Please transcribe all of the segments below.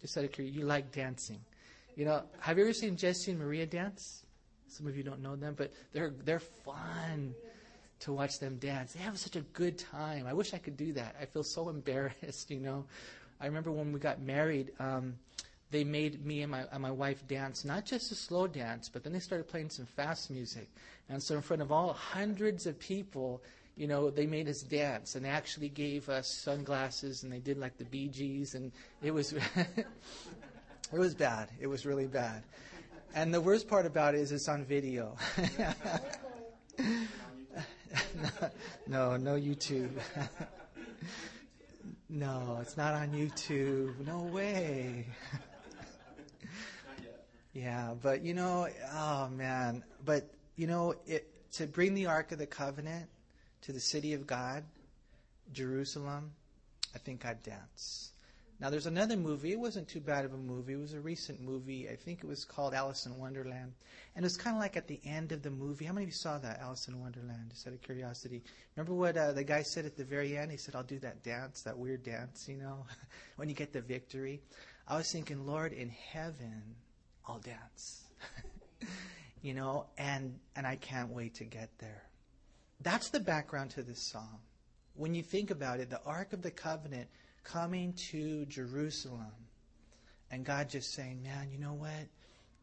Just out of curiosity, you like dancing. You know, have you ever seen Jesse and Maria dance? Some of you don't know them, but they're they're fun to watch them dance. They have such a good time. I wish I could do that. I feel so embarrassed, you know. I remember when we got married, um, they made me and my, and my wife dance, not just a slow dance, but then they started playing some fast music. And so in front of all hundreds of people, you know, they made us dance and they actually gave us sunglasses and they did like the Gees and it was, it was bad. It was really bad. And the worst part about it is it's on video. no, no YouTube. no, it's not on YouTube. No way. yeah, but you know, oh man, but you know, it, to bring the Ark of the Covenant to the city of God, Jerusalem, I think I'd dance. Now, there's another movie. It wasn't too bad of a movie. It was a recent movie. I think it was called Alice in Wonderland. And it was kind of like at the end of the movie. How many of you saw that, Alice in Wonderland? Just out of curiosity. Remember what uh, the guy said at the very end? He said, I'll do that dance, that weird dance, you know, when you get the victory. I was thinking, Lord, in heaven, I'll dance. you know, and, and I can't wait to get there. That's the background to this psalm. When you think about it, the Ark of the Covenant coming to Jerusalem, and God just saying, Man, you know what?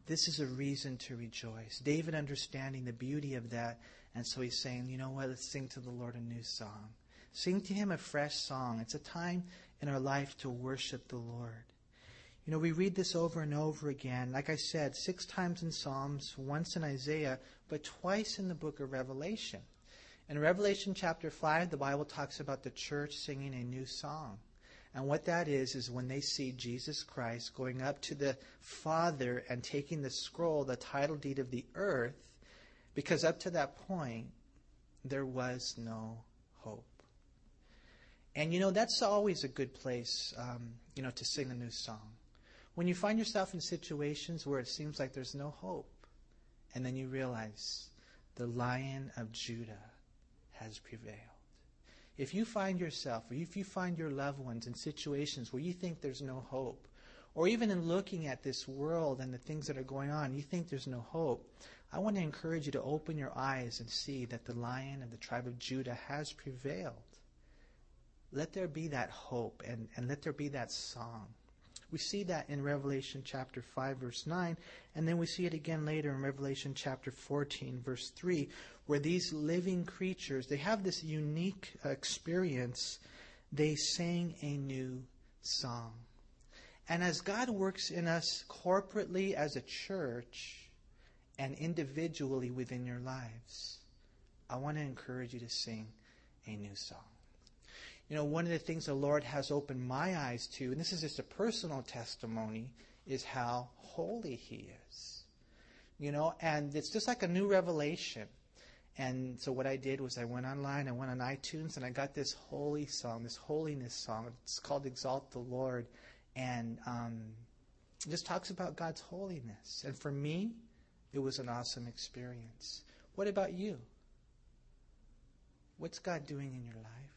This is a reason to rejoice. David understanding the beauty of that, and so he's saying, You know what? Let's sing to the Lord a new song. Sing to him a fresh song. It's a time in our life to worship the Lord. You know, we read this over and over again. Like I said, six times in Psalms, once in Isaiah, but twice in the book of Revelation. In Revelation chapter 5, the Bible talks about the church singing a new song. And what that is, is when they see Jesus Christ going up to the Father and taking the scroll, the title deed of the earth, because up to that point, there was no hope. And you know, that's always a good place, um, you know, to sing a new song. When you find yourself in situations where it seems like there's no hope, and then you realize the Lion of Judah has prevailed. If you find yourself, or if you find your loved ones in situations where you think there's no hope, or even in looking at this world and the things that are going on, you think there's no hope, I want to encourage you to open your eyes and see that the lion of the tribe of Judah has prevailed. Let there be that hope and, and let there be that song. We see that in Revelation chapter 5, verse 9, and then we see it again later in Revelation chapter 14, verse 3, where these living creatures, they have this unique experience. They sang a new song. And as God works in us corporately as a church and individually within your lives, I want to encourage you to sing a new song. You know, one of the things the Lord has opened my eyes to, and this is just a personal testimony, is how holy He is. You know, and it's just like a new revelation. And so what I did was I went online, I went on iTunes, and I got this holy song, this holiness song. It's called Exalt the Lord. And um, it just talks about God's holiness. And for me, it was an awesome experience. What about you? What's God doing in your life?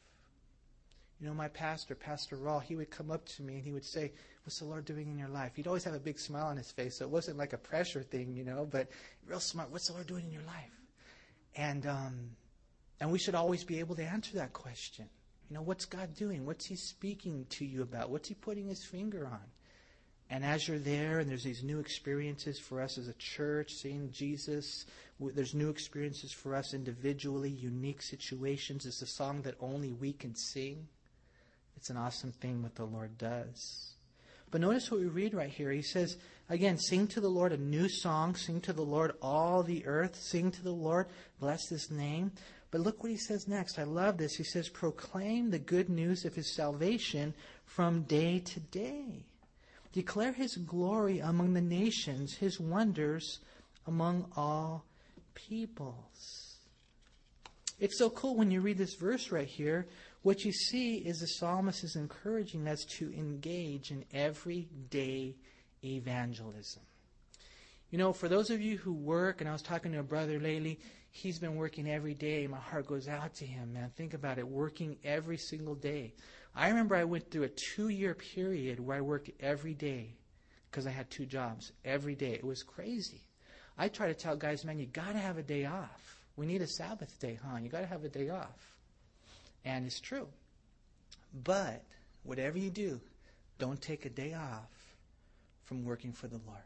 You know, my pastor, Pastor Raw, he would come up to me and he would say, What's the Lord doing in your life? He'd always have a big smile on his face, so it wasn't like a pressure thing, you know, but real smart. What's the Lord doing in your life? And um, and we should always be able to answer that question. You know, what's God doing? What's He speaking to you about? What's He putting His finger on? And as you're there, and there's these new experiences for us as a church, seeing Jesus, there's new experiences for us individually, unique situations. It's a song that only we can sing. It's an awesome thing what the Lord does. But notice what we read right here. He says, again, sing to the Lord a new song. Sing to the Lord all the earth. Sing to the Lord. Bless his name. But look what he says next. I love this. He says, proclaim the good news of his salvation from day to day. Declare his glory among the nations, his wonders among all peoples. It's so cool when you read this verse right here what you see is the psalmist is encouraging us to engage in everyday evangelism. You know, for those of you who work, and I was talking to a brother lately, he's been working every day. My heart goes out to him, man. Think about it, working every single day. I remember I went through a two year period where I worked every day because I had two jobs every day. It was crazy. I try to tell guys, man, you got to have a day off. We need a Sabbath day, huh? You got to have a day off. And it's true. But whatever you do, don't take a day off from working for the Lord.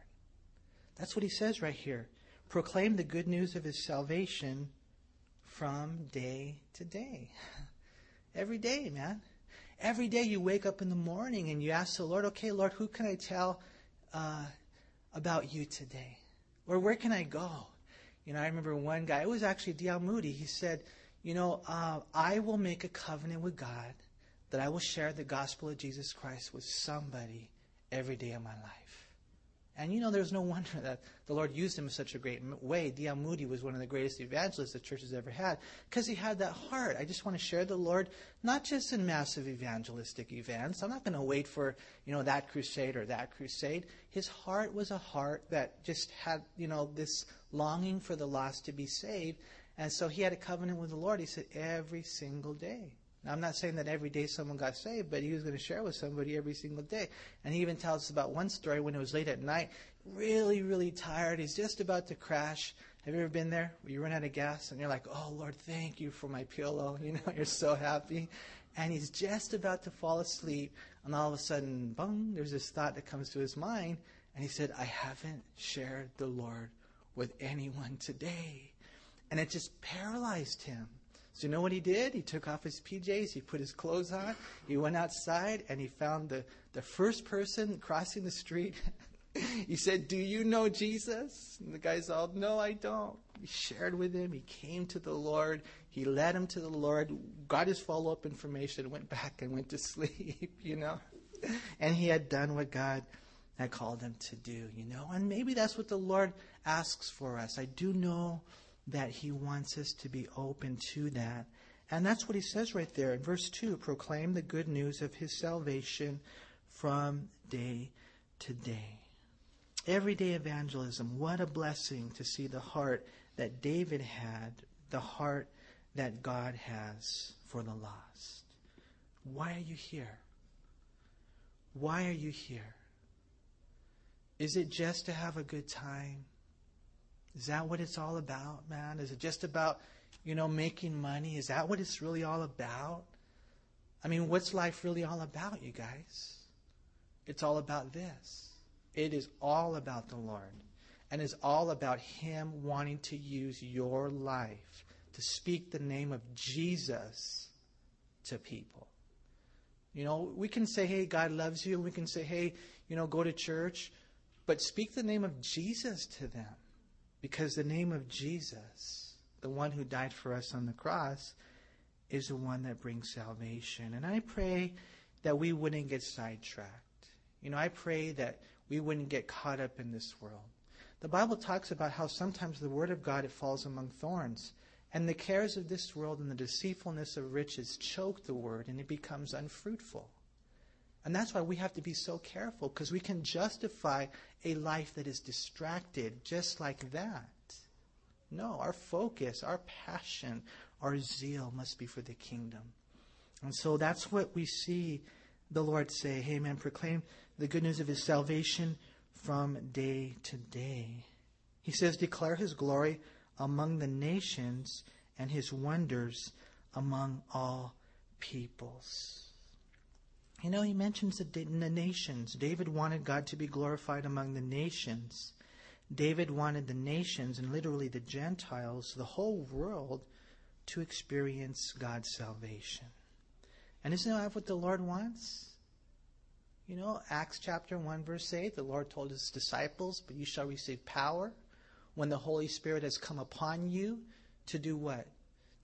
That's what he says right here. Proclaim the good news of his salvation from day to day. Every day, man. Every day you wake up in the morning and you ask the Lord, okay, Lord, who can I tell uh, about you today? Or where can I go? You know, I remember one guy, it was actually D.L. Moody. He said, you know, uh, I will make a covenant with God that I will share the gospel of Jesus Christ with somebody every day of my life. And you know, there's no wonder that the Lord used him in such a great way. D.L. Moody was one of the greatest evangelists the church has ever had because he had that heart. I just want to share the Lord, not just in massive evangelistic events. I'm not going to wait for, you know, that crusade or that crusade. His heart was a heart that just had, you know, this longing for the lost to be saved. And so he had a covenant with the Lord. He said, every single day. Now, I'm not saying that every day someone got saved, but he was going to share with somebody every single day. And he even tells us about one story when it was late at night, really, really tired. He's just about to crash. Have you ever been there where you run out of gas and you're like, oh, Lord, thank you for my pillow? You know, you're so happy. And he's just about to fall asleep. And all of a sudden, boom, there's this thought that comes to his mind. And he said, I haven't shared the Lord with anyone today. And it just paralyzed him. So you know what he did? He took off his PJs, he put his clothes on, he went outside, and he found the, the first person crossing the street. he said, Do you know Jesus? And the guy's all, No, I don't. He shared with him. He came to the Lord. He led him to the Lord, got his follow up information, went back and went to sleep, you know? And he had done what God had called him to do, you know? And maybe that's what the Lord asks for us. I do know that he wants us to be open to that. And that's what he says right there in verse 2 proclaim the good news of his salvation from day to day. Everyday evangelism, what a blessing to see the heart that David had, the heart that God has for the lost. Why are you here? Why are you here? Is it just to have a good time? Is that what it's all about, man? Is it just about, you know, making money? Is that what it's really all about? I mean, what's life really all about, you guys? It's all about this. It is all about the Lord. And it's all about Him wanting to use your life to speak the name of Jesus to people. You know, we can say, hey, God loves you. We can say, hey, you know, go to church. But speak the name of Jesus to them. Because the name of Jesus, the one who died for us on the cross, is the one that brings salvation. And I pray that we wouldn't get sidetracked. You know, I pray that we wouldn't get caught up in this world. The Bible talks about how sometimes the word of God it falls among thorns, and the cares of this world and the deceitfulness of riches choke the word and it becomes unfruitful. And that's why we have to be so careful because we can justify a life that is distracted just like that. No, our focus, our passion, our zeal must be for the kingdom. And so that's what we see the Lord say, Hey man, proclaim the good news of his salvation from day to day. He says, Declare his glory among the nations and his wonders among all peoples. You know, he mentions the, the nations. David wanted God to be glorified among the nations. David wanted the nations, and literally the Gentiles, the whole world, to experience God's salvation. And isn't that what the Lord wants? You know, Acts chapter 1, verse 8, the Lord told his disciples, But you shall receive power when the Holy Spirit has come upon you to do what?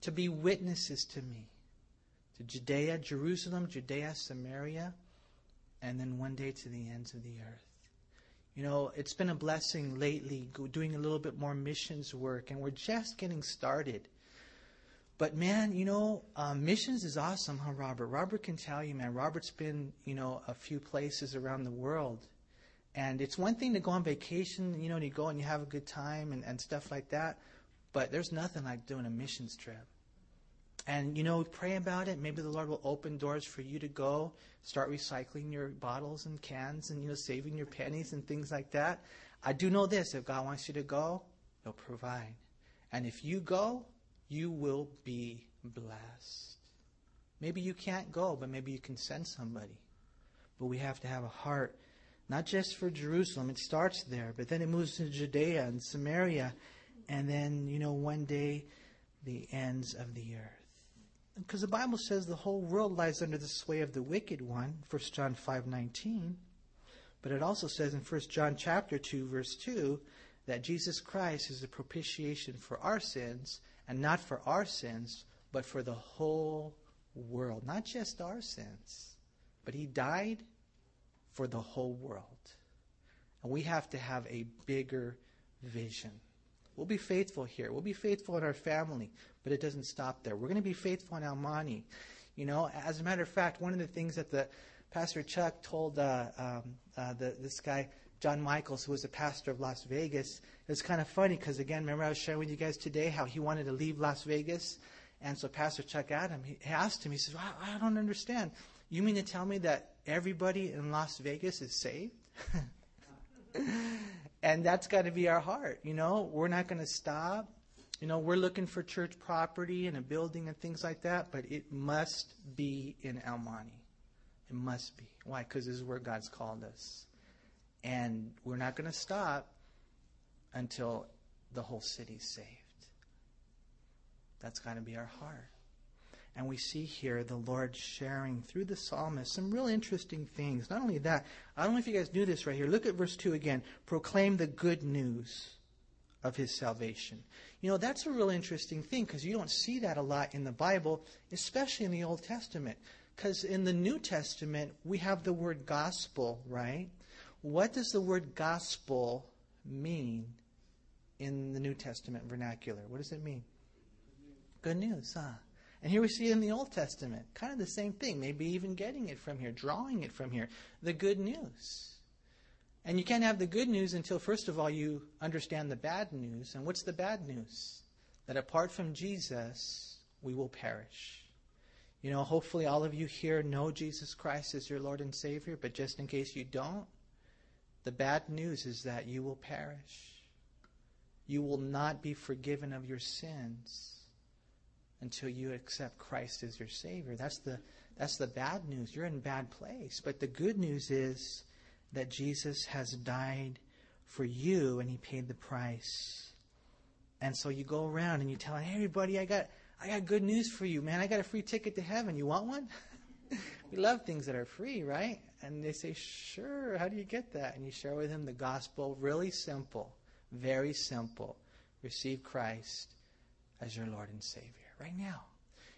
To be witnesses to me to Judea, Jerusalem, Judea, Samaria, and then one day to the ends of the earth. You know, it's been a blessing lately doing a little bit more missions work, and we're just getting started. But man, you know, um, missions is awesome, huh, Robert? Robert can tell you, man. Robert's been, you know, a few places around the world. And it's one thing to go on vacation, you know, and you go and you have a good time and, and stuff like that. But there's nothing like doing a missions trip. And, you know, pray about it. Maybe the Lord will open doors for you to go, start recycling your bottles and cans and, you know, saving your pennies and things like that. I do know this if God wants you to go, He'll provide. And if you go, you will be blessed. Maybe you can't go, but maybe you can send somebody. But we have to have a heart, not just for Jerusalem. It starts there, but then it moves to Judea and Samaria, and then, you know, one day, the ends of the earth. Because the Bible says the whole world lies under the sway of the wicked one, 1 John 5:19. But it also says in 1 John chapter 2 verse 2 that Jesus Christ is the propitiation for our sins, and not for our sins, but for the whole world, not just our sins. But he died for the whole world. And we have to have a bigger vision. We'll be faithful here. We'll be faithful in our family, but it doesn't stop there. We're going to be faithful in El Monte. You know, as a matter of fact, one of the things that the Pastor Chuck told uh, um, uh, the, this guy, John Michaels, who was the pastor of Las Vegas, it was kind of funny because, again, remember I was sharing with you guys today how he wanted to leave Las Vegas? And so Pastor Chuck Adam, he asked him, he says, well, I don't understand. You mean to tell me that everybody in Las Vegas is saved? and that's got to be our heart. You know, we're not going to stop. You know, we're looking for church property and a building and things like that, but it must be in El Monte. It must be. Why? Because this is where God's called us. And we're not going to stop until the whole city's saved. That's got to be our heart. And we see here the Lord sharing through the psalmist some real interesting things. Not only that, I don't know if you guys knew this right here. Look at verse 2 again. Proclaim the good news of his salvation. You know, that's a real interesting thing because you don't see that a lot in the Bible, especially in the Old Testament. Because in the New Testament, we have the word gospel, right? What does the word gospel mean in the New Testament vernacular? What does it mean? Good news, huh? And here we see it in the Old Testament, kind of the same thing, maybe even getting it from here, drawing it from here. The good news. And you can't have the good news until, first of all, you understand the bad news. And what's the bad news? That apart from Jesus, we will perish. You know, hopefully all of you here know Jesus Christ as your Lord and Savior, but just in case you don't, the bad news is that you will perish. You will not be forgiven of your sins until you accept Christ as your Savior. That's the, that's the bad news. You're in a bad place. But the good news is that Jesus has died for you and he paid the price. And so you go around and you tell everybody, I got, I got good news for you, man. I got a free ticket to heaven. You want one? we love things that are free, right? And they say, sure. How do you get that? And you share with them the gospel. Really simple. Very simple. Receive Christ as your Lord and Savior right now.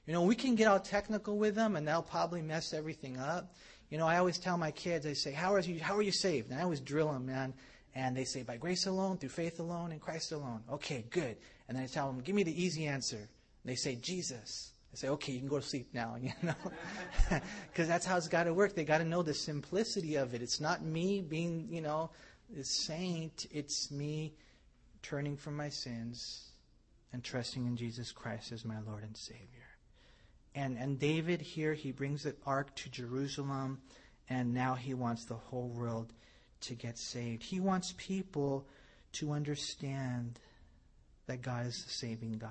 You know, we can get all technical with them and they'll probably mess everything up. You know, I always tell my kids, I say, how are you, how are you saved? And I always drill them, man. And they say, by grace alone, through faith alone, in Christ alone. Okay, good. And then I tell them, give me the easy answer. And they say, Jesus. I say, okay, you can go to sleep now, you know, because that's how it's got to work. They got to know the simplicity of it. It's not me being, you know, a saint. It's me turning from my sins and trusting in Jesus Christ as my Lord and Savior. And, and David here, he brings the ark to Jerusalem, and now he wants the whole world to get saved. He wants people to understand that God is the saving God.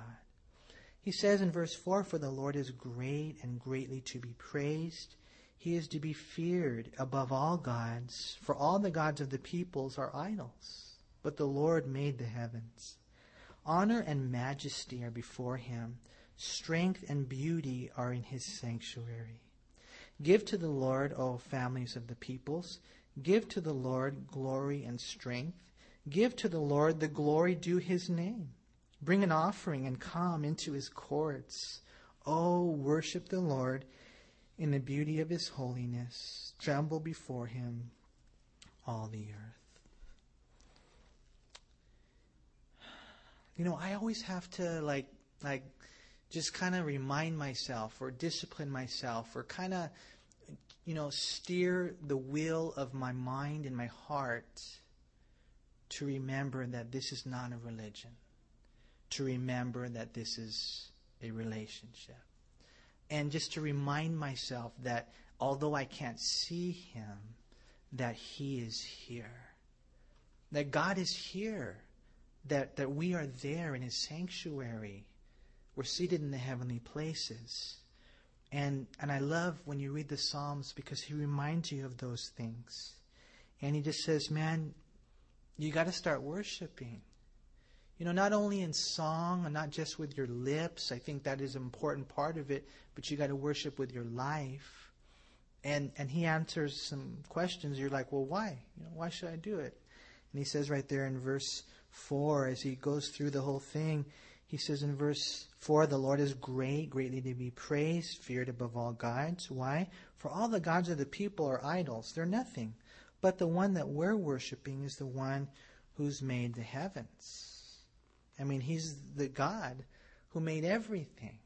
He says in verse 4 For the Lord is great and greatly to be praised. He is to be feared above all gods, for all the gods of the peoples are idols. But the Lord made the heavens. Honor and majesty are before him. Strength and beauty are in his sanctuary. Give to the Lord, O families of the peoples. Give to the Lord glory and strength. Give to the Lord the glory due his name. Bring an offering and come into his courts. O worship the Lord in the beauty of his holiness. Tremble before him, all the earth. You know, I always have to like like just kind of remind myself or discipline myself or kind of you know steer the wheel of my mind and my heart to remember that this is not a religion to remember that this is a relationship and just to remind myself that although I can't see him, that he is here. That God is here. That, that we are there in his sanctuary. We're seated in the heavenly places. And, and I love when you read the Psalms because he reminds you of those things. And he just says, man, you got to start worshiping. You know, not only in song and not just with your lips, I think that is an important part of it, but you got to worship with your life. And and he answers some questions. You're like, well, why? You know, why should I do it? And he says right there in verse four, as he goes through the whole thing, he says in verse four, the Lord is great, greatly to be praised, feared above all gods. Why? For all the gods of the people are idols; they're nothing. But the one that we're worshiping is the one who's made the heavens. I mean, he's the God who made everything.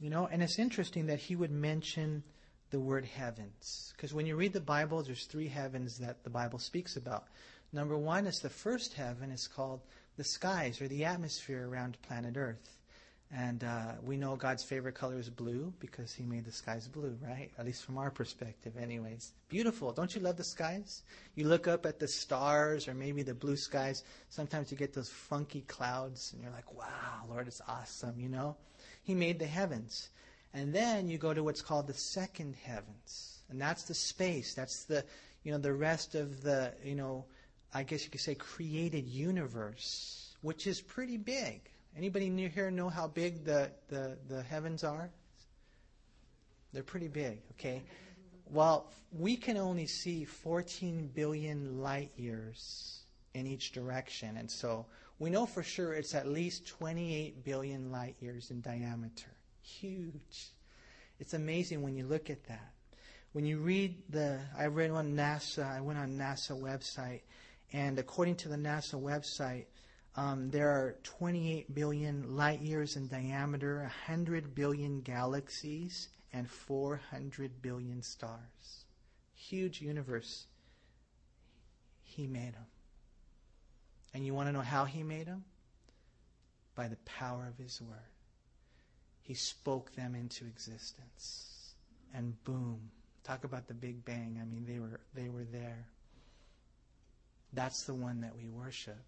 You know, and it's interesting that he would mention the word heavens. Because when you read the Bible, there's three heavens that the Bible speaks about. Number one is the first heaven, is called the skies or the atmosphere around planet Earth. And uh, we know God's favorite color is blue because He made the skies blue, right? At least from our perspective, anyways. Beautiful. Don't you love the skies? You look up at the stars or maybe the blue skies. Sometimes you get those funky clouds and you're like, wow, Lord, it's awesome, you know? He made the heavens. And then you go to what's called the second heavens. And that's the space. That's the, you know, the rest of the, you know, I guess you could say created universe, which is pretty big Anybody near here know how big the, the, the heavens are? They're pretty big, okay? Well, we can only see 14 billion light years in each direction. And so we know for sure it's at least 28 billion light years in diameter. Huge. It's amazing when you look at that. When you read the, I read on NASA, I went on NASA website, and according to the NASA website, um, there are 28 billion light years in diameter, 100 billion galaxies, and 400 billion stars. Huge universe. He made them. And you want to know how he made them? By the power of his word. He spoke them into existence. And boom. Talk about the Big Bang. I mean, they were, they were there. That's the one that we worship.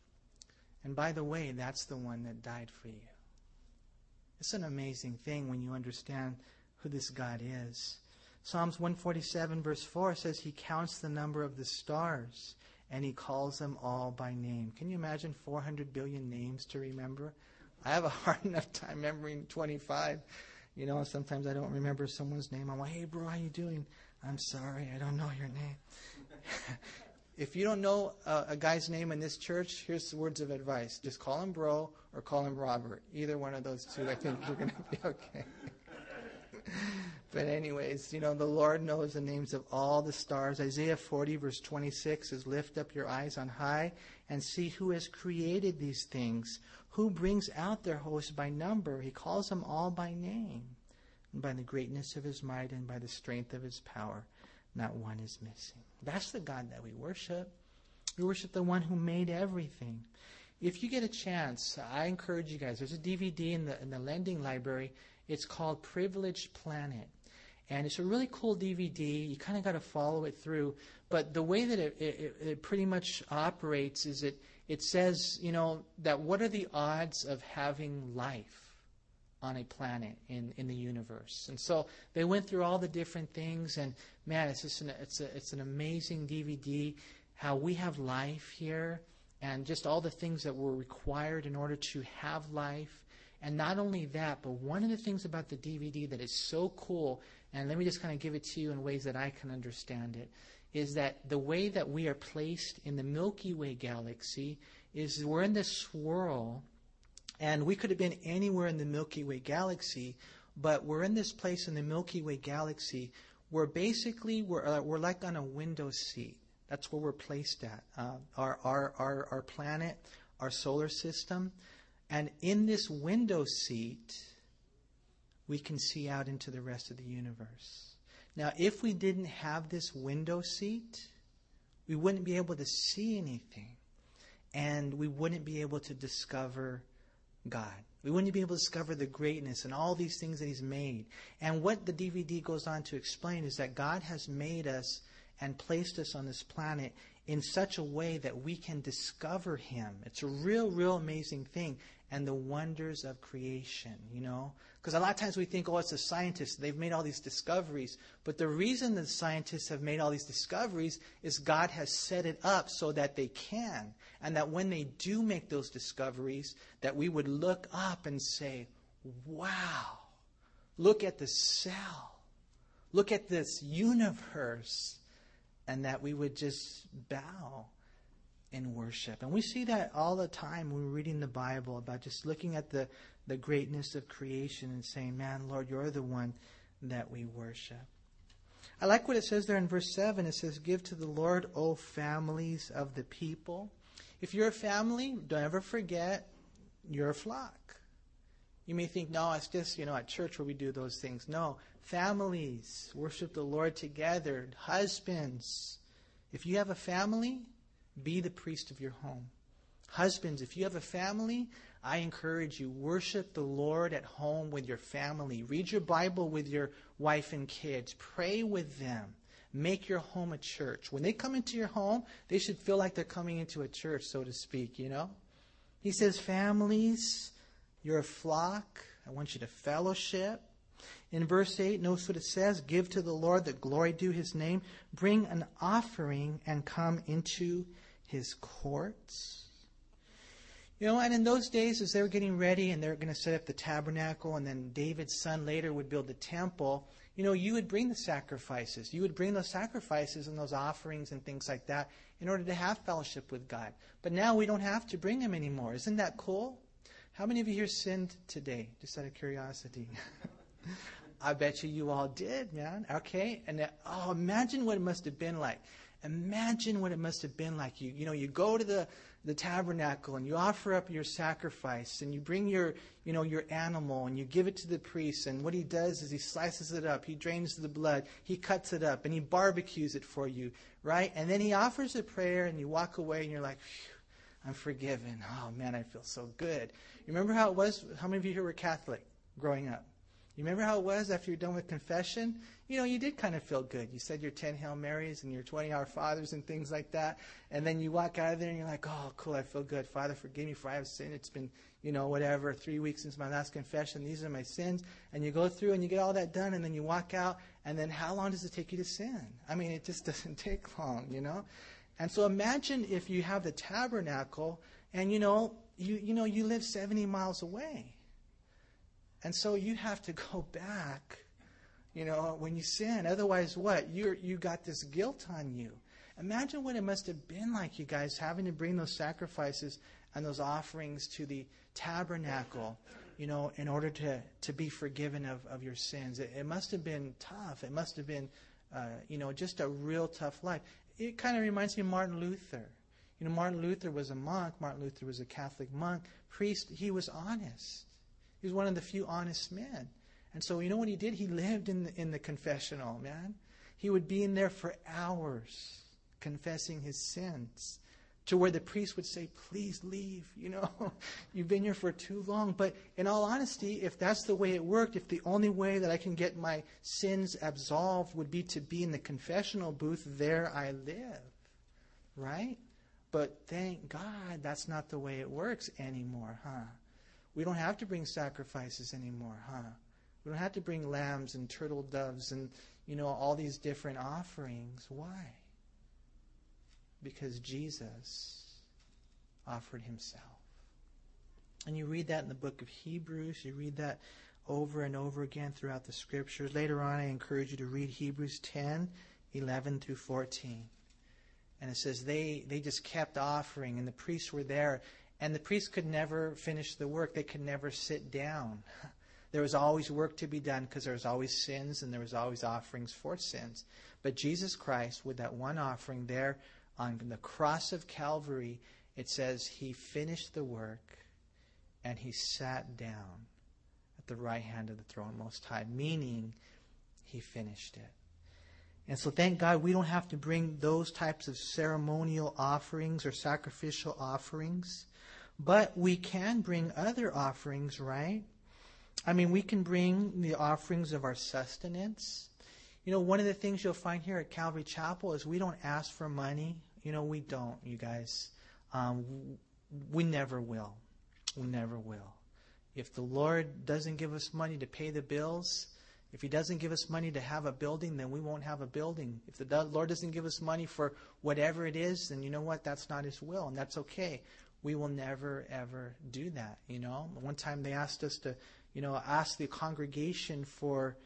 And by the way, that's the one that died for you. It's an amazing thing when you understand who this God is. Psalms 147, verse 4 says, He counts the number of the stars and He calls them all by name. Can you imagine 400 billion names to remember? I have a hard enough time remembering 25. You know, sometimes I don't remember someone's name. I'm like, hey, bro, how you doing? I'm sorry, I don't know your name. if you don't know a, a, guy's name in this church, here's the words of advice. Just call him bro or call him Robert. Either one of those two, I think you're going to be okay. but anyways, you know, the Lord knows the names of all the stars. Isaiah 40 verse 26 is lift up your eyes on high and see who has created these things, who brings out their hosts by number. He calls them all by name. And by the greatness of his might and by the strength of his power, not one is missing. That's the God that we worship. We worship the one who made everything. If you get a chance, I encourage you guys. There's a DVD in the in the lending library. It's called Privileged Planet. And it's a really cool DVD. You kind of got to follow it through. But the way that it, it, it pretty much operates is it, it says, you know, that what are the odds of having life? On a planet in, in the universe. And so they went through all the different things, and man, it's just an, it's, a, it's an amazing DVD how we have life here and just all the things that were required in order to have life. And not only that, but one of the things about the DVD that is so cool, and let me just kind of give it to you in ways that I can understand it, is that the way that we are placed in the Milky Way galaxy is we're in this swirl and we could have been anywhere in the Milky Way galaxy, but we're in this place in the Milky Way galaxy where basically we're, uh, we're like on a window seat. That's where we're placed at. Uh, our, our, our, our planet, our solar system. And in this window seat, we can see out into the rest of the universe. Now, if we didn't have this window seat, we wouldn't be able to see anything. And we wouldn't be able to discover God. We wouldn't be able to discover the greatness and all these things that He's made. And what the DVD goes on to explain is that God has made us and placed us on this planet in such a way that we can discover Him. It's a real, real amazing thing. And the wonders of creation, you know? Because a lot of times we think, oh, it's the scientists. They've made all these discoveries. But the reason the scientists have made all these discoveries is God has set it up so that they can. And that when they do make those discoveries, that we would look up and say, wow, look at the cell. Look at this universe and that we would just bow in worship. And we see that all the time when we're reading the Bible about just looking at the, the greatness of creation and saying, Man, Lord, you're the one that we worship. I like what it says there in verse 7. It says, Give to the Lord, O families of the people. If you're a family, don't ever forget you're a flock. You may think, no, it's just, you know, at church where we do those things. No, families worship the Lord together. Husbands, if you have a family, be the priest of your home. Husbands, if you have a family, I encourage you, worship the Lord at home with your family. Read your Bible with your wife and kids. Pray with them. Make your home a church. When they come into your home, they should feel like they're coming into a church, so to speak, you know? He says, families, you're a flock. I want you to fellowship. In verse 8, notice what it says Give to the Lord the glory due his name. Bring an offering and come into his courts. You know, and in those days, as they were getting ready and they're going to set up the tabernacle, and then David's son later would build the temple, you know, you would bring the sacrifices. You would bring those sacrifices and those offerings and things like that in order to have fellowship with God. But now we don't have to bring them anymore. Isn't that cool? How many of you here sinned today? Just out of curiosity. I bet you you all did, man. Okay? And that, oh, imagine what it must have been like. Imagine what it must have been like. You, you know, you go to the, the tabernacle and you offer up your sacrifice and you bring your, you know, your animal and you give it to the priest. And what he does is he slices it up. He drains the blood. He cuts it up and he barbecues it for you, right? And then he offers a prayer and you walk away and you're like, I'm forgiven. Oh man, I feel so good. You remember how it was? How many of you here were Catholic growing up? You remember how it was after you're done with confession? You know, you did kind of feel good. You said your 10 Hail Marys and your 20 Our Fathers and things like that. And then you walk out of there and you're like, oh, cool, I feel good. Father, forgive me for I have sinned. It's been, you know, whatever, three weeks since my last confession. These are my sins. And you go through and you get all that done and then you walk out. And then how long does it take you to sin? I mean, it just doesn't take long, you know? And so imagine if you have the tabernacle and, you know, you, you know, you live 70 miles away. And so you have to go back, you know, when you sin. Otherwise, what? you you got this guilt on you. Imagine what it must have been like, you guys, having to bring those sacrifices and those offerings to the tabernacle, you know, in order to, to be forgiven of, of your sins. It, it must have been tough. It must have been, uh, you know, just a real tough life. It kind of reminds me of Martin Luther. You know, Martin Luther was a monk. Martin Luther was a Catholic monk, priest. He was honest. He was one of the few honest men. And so, you know what he did? He lived in the, in the confessional, man. He would be in there for hours confessing his sins to where the priest would say, Please leave. You know, you've been here for too long. But in all honesty, if that's the way it worked, if the only way that I can get my sins absolved would be to be in the confessional booth, there I live. Right? But thank God that's not the way it works anymore, huh? We don't have to bring sacrifices anymore, huh? We don't have to bring lambs and turtle doves and, you know, all these different offerings. Why? Because Jesus offered himself. And you read that in the book of Hebrews. You read that over and over again throughout the scriptures. Later on, I encourage you to read Hebrews 10, 11 through 14. And it says they, they just kept offering, and the priests were there, and the priests could never finish the work. They could never sit down. There was always work to be done because there was always sins and there was always offerings for sins. But Jesus Christ, with that one offering there on the cross of Calvary, it says he finished the work and he sat down at the right hand of the throne most high, meaning he finished it. And so thank God we don't have to bring those types of ceremonial offerings or sacrificial offerings. But we can bring other offerings, right? I mean, we can bring the offerings of our sustenance. You know, one of the things you'll find here at Calvary Chapel is we don't ask for money. You know, we don't, you guys. Um, we never will. We never will. If the Lord doesn't give us money to pay the bills, if He doesn't give us money to have a building, then we won't have a building. If the Lord doesn't give us money for whatever it is, then you know what? That's not His will, and that's okay. We will never, ever do that, you know? One time they asked us to, you know, ask the congregation for.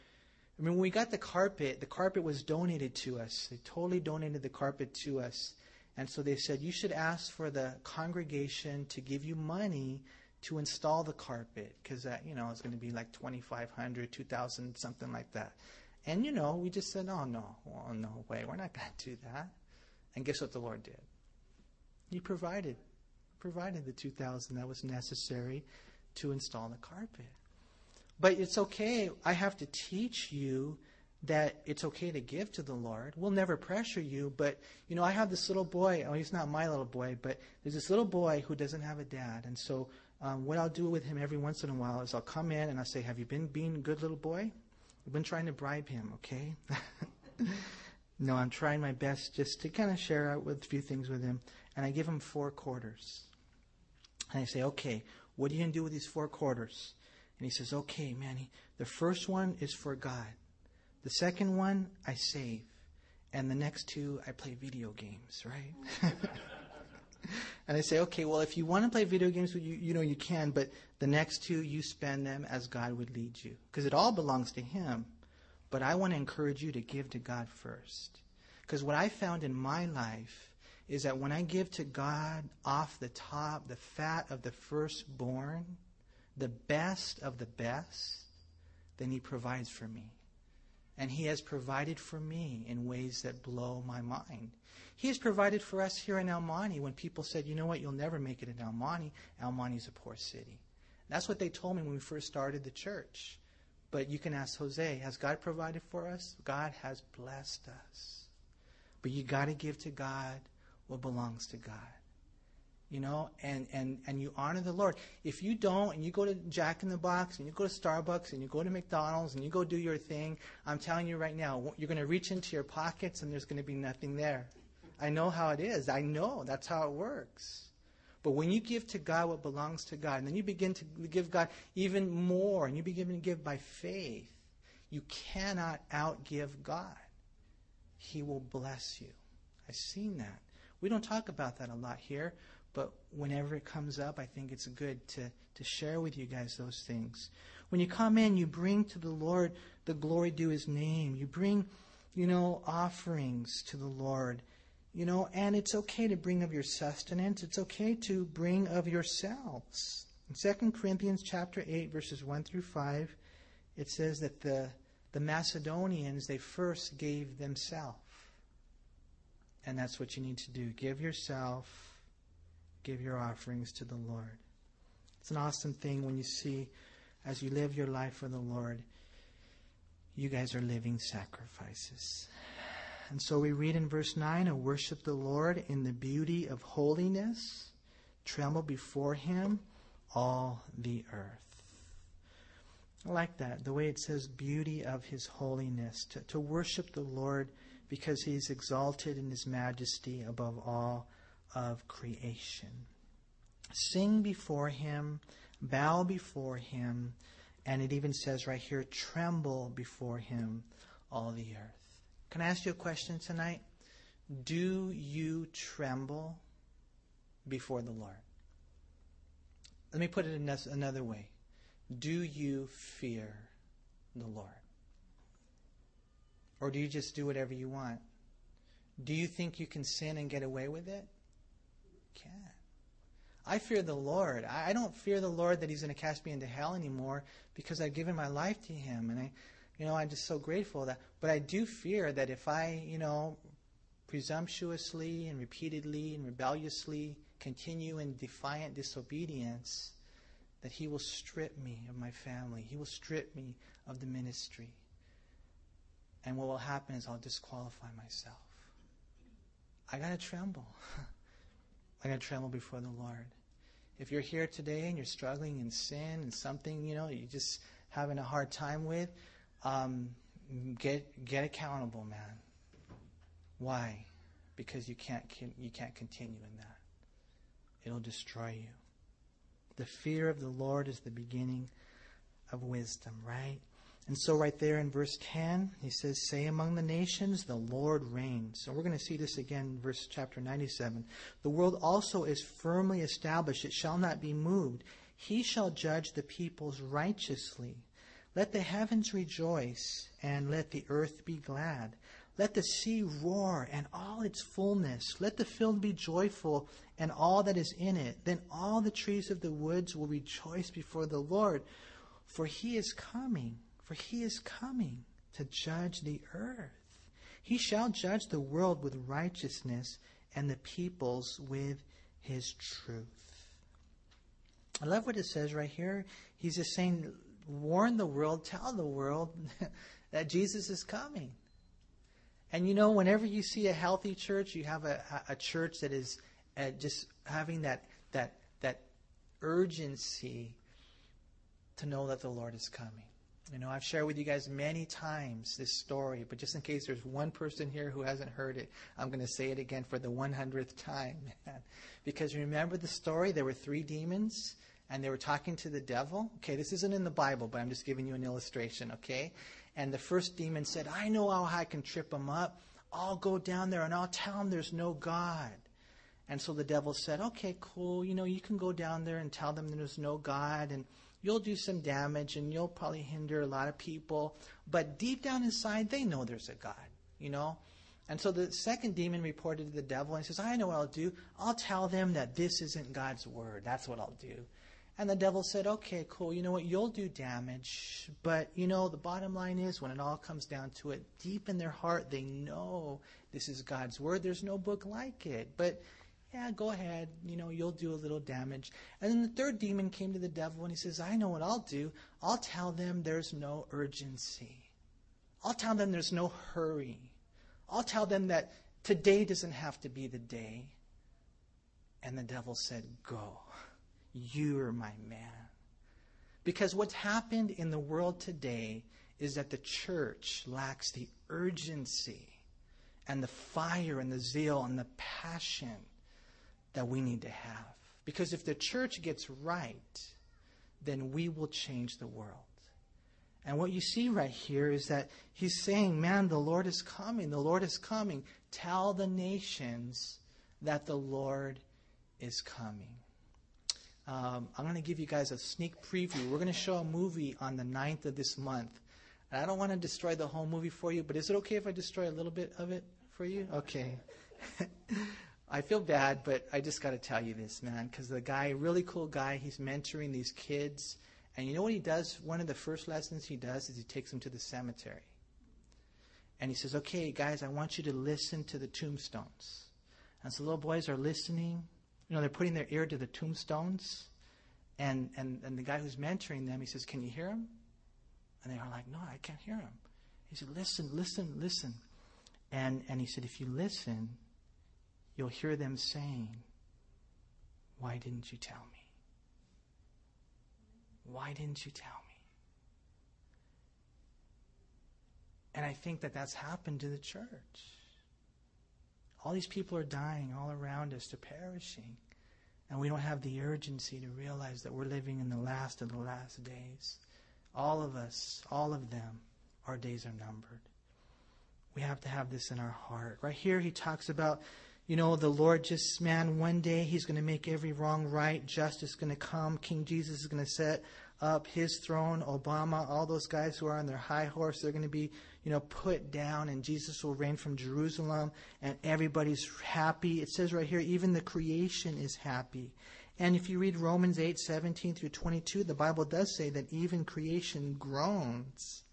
I mean, when we got the carpet, the carpet was donated to us. They totally donated the carpet to us. And so they said, you should ask for the congregation to give you money to install the carpet because that you know it's going to be like 2500 2000 something like that and you know we just said oh no well, no way we're not going to do that and guess what the lord did he provided provided the 2000 that was necessary to install the carpet but it's okay i have to teach you that it's okay to give to the Lord. We'll never pressure you, but you know, I have this little boy. Oh, he's not my little boy, but there's this little boy who doesn't have a dad, and so um, what I'll do with him every once in a while is I'll come in and I'll say, Have you been being a good little boy? I've been trying to bribe him, okay? no, I'm trying my best just to kind of share out with a few things with him. And I give him four quarters. And I say, Okay, what are you going to do with these four quarters? And he says, Okay, Manny, the first one is for God. The second one, I save. And the next two, I play video games, right? and I say, okay, well, if you want to play video games, you, you know, you can, but the next two, you spend them as God would lead you. Because it all belongs to Him. But I want to encourage you to give to God first. Because what I found in my life is that when I give to God off the top, the fat of the firstborn, the best of the best, then He provides for me. And He has provided for me in ways that blow my mind. He has provided for us here in El Monte when people said, you know what, you'll never make it in. El Monte's a poor city. That's what they told me when we first started the church. But you can ask Jose, has God provided for us? God has blessed us. But you got to give to God what belongs to God. You know, and, and, and you honor the Lord. If you don't, and you go to Jack in the Box, and you go to Starbucks, and you go to McDonald's, and you go do your thing, I'm telling you right now, you're going to reach into your pockets, and there's going to be nothing there. I know how it is. I know that's how it works. But when you give to God what belongs to God, and then you begin to give God even more, and you begin to give by faith, you cannot outgive God. He will bless you. I've seen that. We don't talk about that a lot here, but whenever it comes up, I think it's good to, to share with you guys those things. When you come in, you bring to the Lord the glory due his name. You bring, you know, offerings to the Lord. You know, and it's okay to bring of your sustenance. It's okay to bring of yourselves. In 2 Corinthians chapter 8, verses 1 through 5, it says that the, the Macedonians, they first gave themselves. And that's what you need to do. Give yourself, give your offerings to the Lord. It's an awesome thing when you see, as you live your life for the Lord, you guys are living sacrifices. And so we read in verse 9, "I worship the Lord in the beauty of holiness, tremble before him all the earth. I like that, the way it says beauty of his holiness, to, to worship the Lord because he is exalted in his majesty above all of creation. Sing before him, bow before him, and it even says right here, tremble before him all the earth. Can I ask you a question tonight? Do you tremble before the Lord? Let me put it another way. Do you fear the Lord? Or do you just do whatever you want? Do you think you can sin and get away with it? You can't. I fear the Lord. I don't fear the Lord that He's going to cast me into hell anymore because I've given my life to Him. And I, you know, I'm just so grateful that. But I do fear that if I, you know, presumptuously and repeatedly and rebelliously continue in defiant disobedience, that He will strip me of my family. He will strip me of the ministry. And what will happen is I'll disqualify myself. I got to tremble. I got to tremble before the Lord. If you're here today and you're struggling in sin and something, you know, you're just having a hard time with, um, get get accountable, man. Why? Because you can't you can't continue in that. It'll destroy you. The fear of the Lord is the beginning of wisdom, right? And so, right there in verse 10, he says, Say among the nations, the Lord reigns. So, we're going to see this again in verse chapter 97. The world also is firmly established, it shall not be moved. He shall judge the peoples righteously. Let the heavens rejoice, and let the earth be glad. Let the sea roar and all its fullness. Let the field be joyful and all that is in it. Then all the trees of the woods will rejoice before the Lord, for he is coming for he is coming to judge the earth. He shall judge the world with righteousness and the peoples with his truth. I love what it says right here. He's just saying, warn the world, tell the world that Jesus is coming. And you know, whenever you see a healthy church, you have a, a church that is uh, just having that, that, that urgency to know that the Lord is coming. You know, I've shared with you guys many times this story, but just in case there's one person here who hasn't heard it, I'm going to say it again for the 100th time. Because remember the story? There were three demons, and they were talking to the devil. Okay, this isn't in the Bible, but I'm just giving you an illustration, okay? And the first demon said, I know how I can trip them up. I'll go down there and I'll tell them there's no God. And so the devil said, Okay, cool. You know, you can go down there and tell them there's no God. And you'll do some damage and you'll probably hinder a lot of people. But deep down inside, they know there's a God, you know? And so the second demon reported to the devil and says, I know what I'll do. I'll tell them that this isn't God's word. That's what I'll do. And the devil said, Okay, cool. You know what? You'll do damage. But, you know, the bottom line is when it all comes down to it, deep in their heart, they know this is God's word. There's no book like it. But yeah, go ahead. You know, you'll do a little damage. And then the third demon came to the devil and he says, I know what I'll do. I'll tell them there's no urgency. I'll tell them there's no hurry. I'll tell them that today doesn't have to be the day. And the devil said, Go. You're my man. Because what's happened in the world today is that the church lacks the urgency and the fire and the zeal and the passion that we need to have. Because if the church gets right, then we will change the world. And what you see right here is that he's saying, Man, the Lord is coming. The Lord is coming. Tell the nations that the Lord is coming. Um, I'm going to give you guys a sneak preview. We're going to show a movie on the 9th of this month. And I don't want to destroy the whole movie for you, but is it okay if I destroy a little bit of it for you? Okay. I feel bad, but I just got to tell you this, man, because the guy, really cool guy, he's mentoring these kids. And you know what he does? One of the first lessons he does is he takes them to the cemetery. And he says, okay, guys, I want you to listen to the tombstones. And so the little boys are listening. You know, they're putting their ear to the tombstones. And, and, and the guy who's mentoring them, he says, can you hear him? And they are like, no, I can't hear him. He said, listen, listen, listen. And, and he said, if you listen, you'll hear them saying, Why didn't you tell me? Why didn't you tell me? And I think that that's happened to the church. All these people are dying all around us, they're perishing. And we don't have the urgency to realize that we're living in the last of the last days. All of us, all of them, our days are numbered. We have to have this in our heart. Right here, he talks about you know, the Lord just, man, one day He's going to make every wrong right. Justice is going to come. King Jesus is going to set up His throne. Obama, all those guys who are on their high horse, they're going to be, you know, put down, and Jesus will reign from Jerusalem, and everybody's happy. It says right here, even the creation is happy. And if you read Romans 8, 17 through 22, the Bible does say that even creation groans.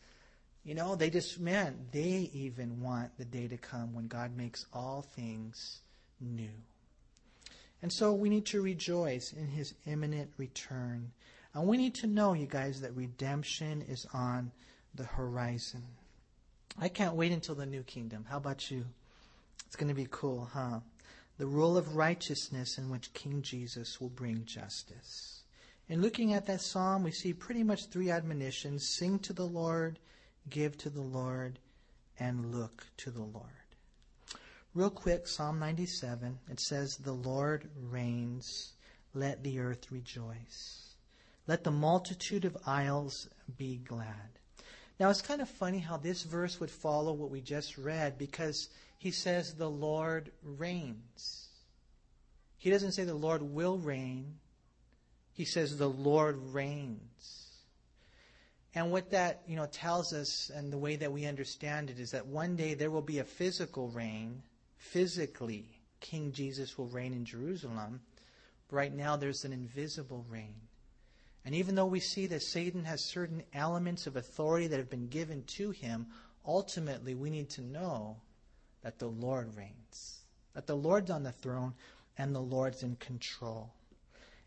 You know, they just, man, they even want the day to come when God makes all things new. And so we need to rejoice in his imminent return. And we need to know, you guys, that redemption is on the horizon. I can't wait until the new kingdom. How about you? It's going to be cool, huh? the rule of righteousness in which King Jesus will bring justice. In looking at that psalm, we see pretty much three admonitions sing to the Lord, give to the Lord, and look to the Lord. Real quick, Psalm 97, it says, The Lord reigns, let the earth rejoice. Let the multitude of isles be glad. Now, it's kind of funny how this verse would follow what we just read because he says, The Lord reigns. He doesn't say the Lord will reign. He says, The Lord reigns. And what that, you know, tells us and the way that we understand it is that one day there will be a physical reign. Physically, King Jesus will reign in Jerusalem. Right now there's an invisible reign. And even though we see that Satan has certain elements of authority that have been given to him, ultimately we need to know that the Lord reigns, that the Lord's on the throne and the Lord's in control.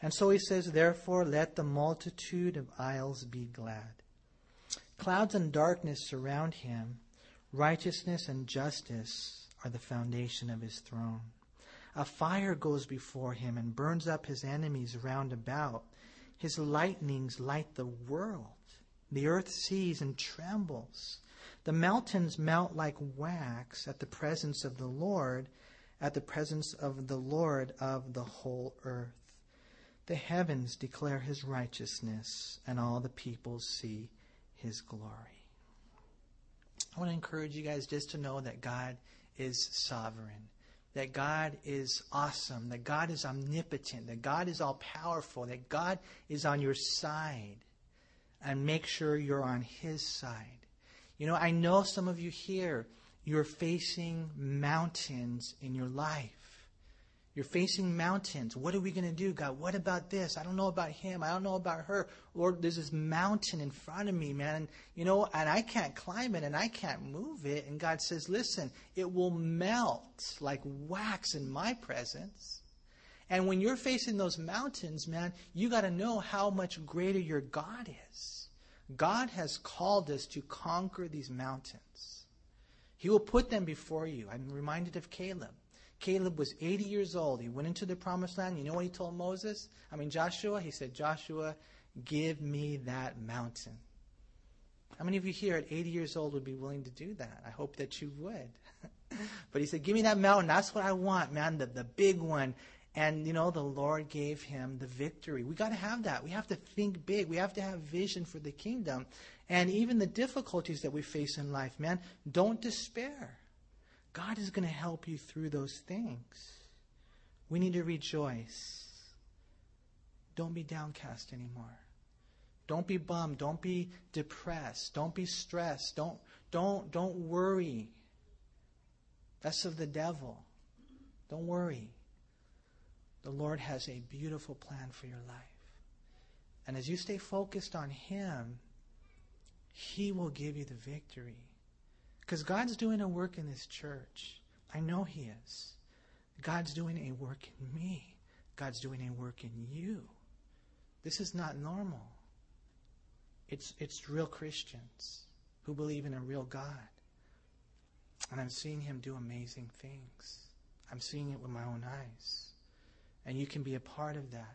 And so he says, Therefore, let the multitude of isles be glad. Clouds and darkness surround him. Righteousness and justice are the foundation of his throne. A fire goes before him and burns up his enemies round about. His lightnings light the world. The earth sees and trembles. The mountains melt like wax at the presence of the Lord, at the presence of the Lord of the whole earth. The heavens declare his righteousness, and all the peoples see his glory. I want to encourage you guys just to know that God is sovereign that God is awesome, that God is omnipotent, that God is all powerful, that God is on your side. And make sure you're on His side. You know, I know some of you here, you're facing mountains in your life. You're facing mountains. What are we going to do, God? What about this? I don't know about him. I don't know about her. Lord, there's this mountain in front of me, man. And, you know, and I can't climb it and I can't move it. And God says, listen, it will melt like wax in my presence. And when you're facing those mountains, man, you got to know how much greater your God is. God has called us to conquer these mountains. He will put them before you. I'm reminded of Caleb. Caleb was 80 years old. He went into the promised land. You know what he told Moses? I mean, Joshua? He said, Joshua, give me that mountain. How many of you here at 80 years old would be willing to do that? I hope that you would. but he said, Give me that mountain. That's what I want, man, the, the big one. And, you know, the Lord gave him the victory. We got to have that. We have to think big. We have to have vision for the kingdom. And even the difficulties that we face in life, man, don't despair. God is going to help you through those things. We need to rejoice. Don't be downcast anymore. Don't be bummed. Don't be depressed. Don't be stressed. Don't, don't, don't worry. That's of the devil. Don't worry. The Lord has a beautiful plan for your life. And as you stay focused on Him, He will give you the victory. Because God's doing a work in this church. I know He is. God's doing a work in me. God's doing a work in you. This is not normal. It's, it's real Christians who believe in a real God. And I'm seeing Him do amazing things. I'm seeing it with my own eyes. And you can be a part of that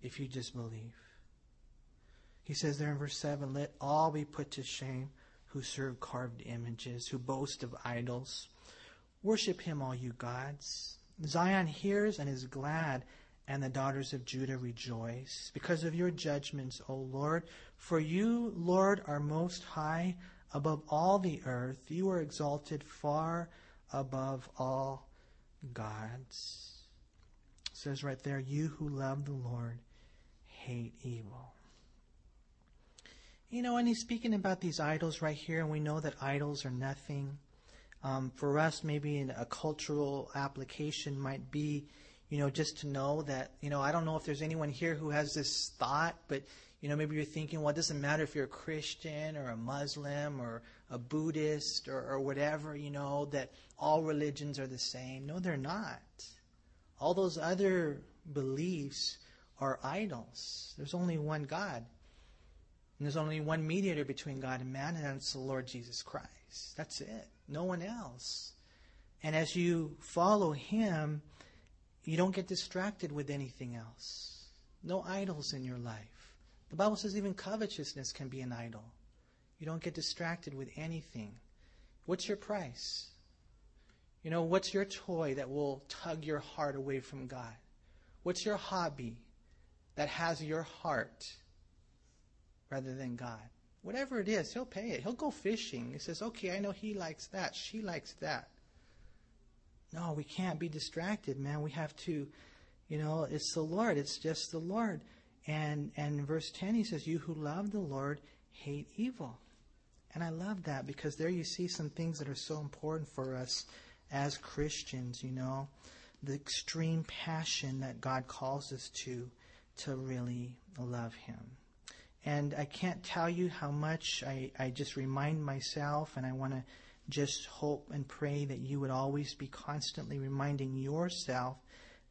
if you just believe. He says there in verse 7 let all be put to shame who serve carved images, who boast of idols. Worship him, all you gods. Zion hears and is glad, and the daughters of Judah rejoice because of your judgments, O Lord. For you, Lord, are most high above all the earth. You are exalted far above all gods. It says right there, you who love the Lord hate evil. You know, and he's speaking about these idols right here, and we know that idols are nothing. Um, for us, maybe a cultural application might be, you know, just to know that, you know, I don't know if there's anyone here who has this thought, but, you know, maybe you're thinking, well, it doesn't matter if you're a Christian or a Muslim or a Buddhist or, or whatever, you know, that all religions are the same. No, they're not. All those other beliefs are idols. There's only one God. And there's only one mediator between God and man, and that's the Lord Jesus Christ. That's it. No one else. And as you follow Him, you don't get distracted with anything else. No idols in your life. The Bible says even covetousness can be an idol. You don't get distracted with anything. What's your price? You know, what's your toy that will tug your heart away from God? What's your hobby that has your heart rather than God? Whatever it is, he'll pay it. He'll go fishing. He says, okay, I know he likes that. She likes that. No, we can't be distracted, man. We have to, you know, it's the Lord. It's just the Lord. And and verse 10 he says, "You who love the Lord hate evil." And I love that because there you see some things that are so important for us as Christians, you know, the extreme passion that God calls us to to really love him. And I can't tell you how much I, I just remind myself and I want to just hope and pray that you would always be constantly reminding yourself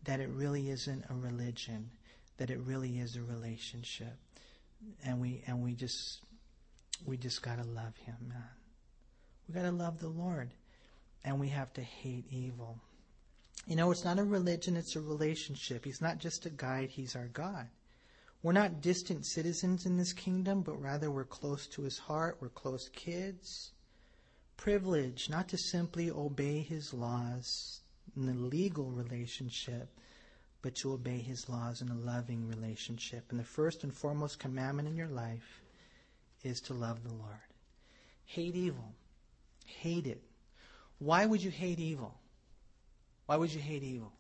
that it really isn't a religion, that it really is a relationship. And we and we just we just gotta love him, man. We gotta love the Lord. And we have to hate evil. You know, it's not a religion, it's a relationship. He's not just a guide, he's our God. We're not distant citizens in this kingdom, but rather we're close to his heart, we're close kids privilege not to simply obey his laws in a legal relationship, but to obey his laws in a loving relationship. And the first and foremost commandment in your life is to love the Lord. Hate evil. Hate it. Why would you hate evil? Why would you hate evil?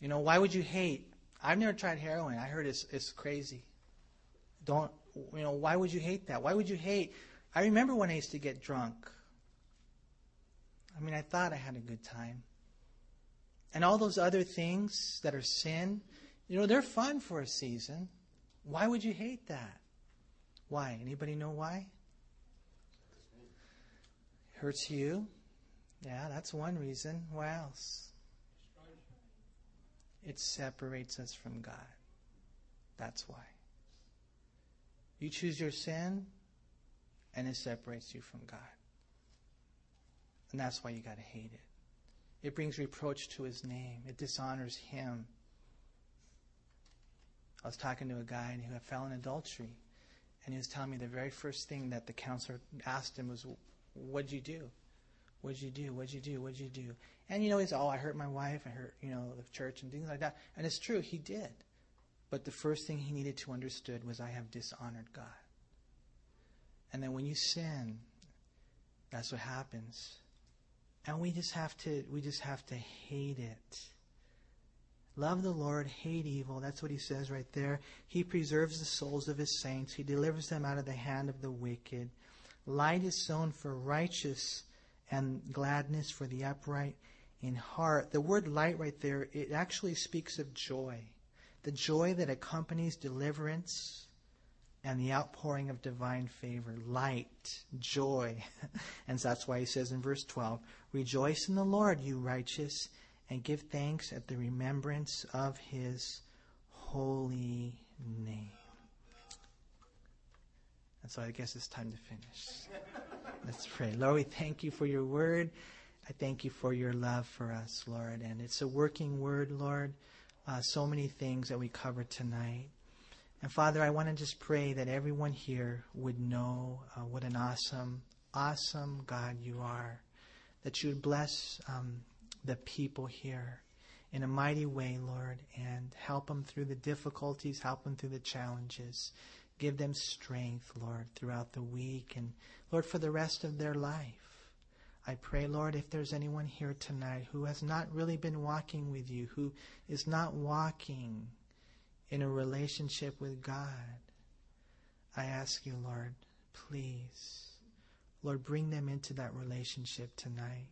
You know, why would you hate? I've never tried heroin. I heard it's, it's crazy. Don't, you know, why would you hate that? Why would you hate I remember when I used to get drunk. I mean, I thought I had a good time. And all those other things that are sin, you know, they're fun for a season. Why would you hate that? Why? Anybody know why? Hurts you? Yeah, that's one reason. Why else? It separates us from God. That's why. You choose your sin, and it separates you from God. And that's why you got to hate it. It brings reproach to his name, it dishonors him. I was talking to a guy who had fell in adultery, and he was telling me the very first thing that the counselor asked him was, What'd you do? What'd you do? What'd you do? What'd you do? And you know, he's, Oh, I hurt my wife, I hurt, you know, the church and things like that. And it's true, he did. But the first thing he needed to understood was, I have dishonored God. And then when you sin, that's what happens. And we just have to we just have to hate it. Love the Lord, hate evil. That's what he says right there. He preserves the souls of his saints. He delivers them out of the hand of the wicked. Light is sown for righteous and gladness for the upright in heart. The word light right there, it actually speaks of joy. The joy that accompanies deliverance, and the outpouring of divine favor, light, joy. and that's why he says in verse 12, Rejoice in the Lord, you righteous, and give thanks at the remembrance of his holy name. So I guess it's time to finish. Let's pray. Lord, we thank you for your word. I thank you for your love for us, Lord. And it's a working word, Lord. Uh, so many things that we covered tonight. And Father, I want to just pray that everyone here would know uh, what an awesome, awesome God you are. That you would bless um, the people here in a mighty way, Lord, and help them through the difficulties, help them through the challenges. Give them strength, Lord, throughout the week and, Lord, for the rest of their life. I pray, Lord, if there's anyone here tonight who has not really been walking with you, who is not walking in a relationship with God, I ask you, Lord, please, Lord, bring them into that relationship tonight.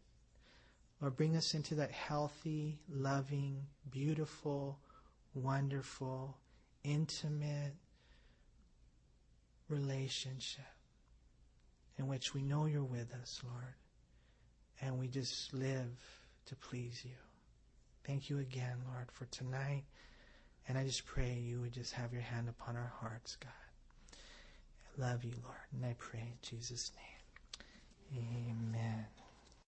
Lord, bring us into that healthy, loving, beautiful, wonderful, intimate relationship in which we know you're with us, Lord, and we just live to please you. Thank you again, Lord, for tonight. And I just pray you would just have your hand upon our hearts, God. I love you, Lord. And I pray in Jesus' name. Amen.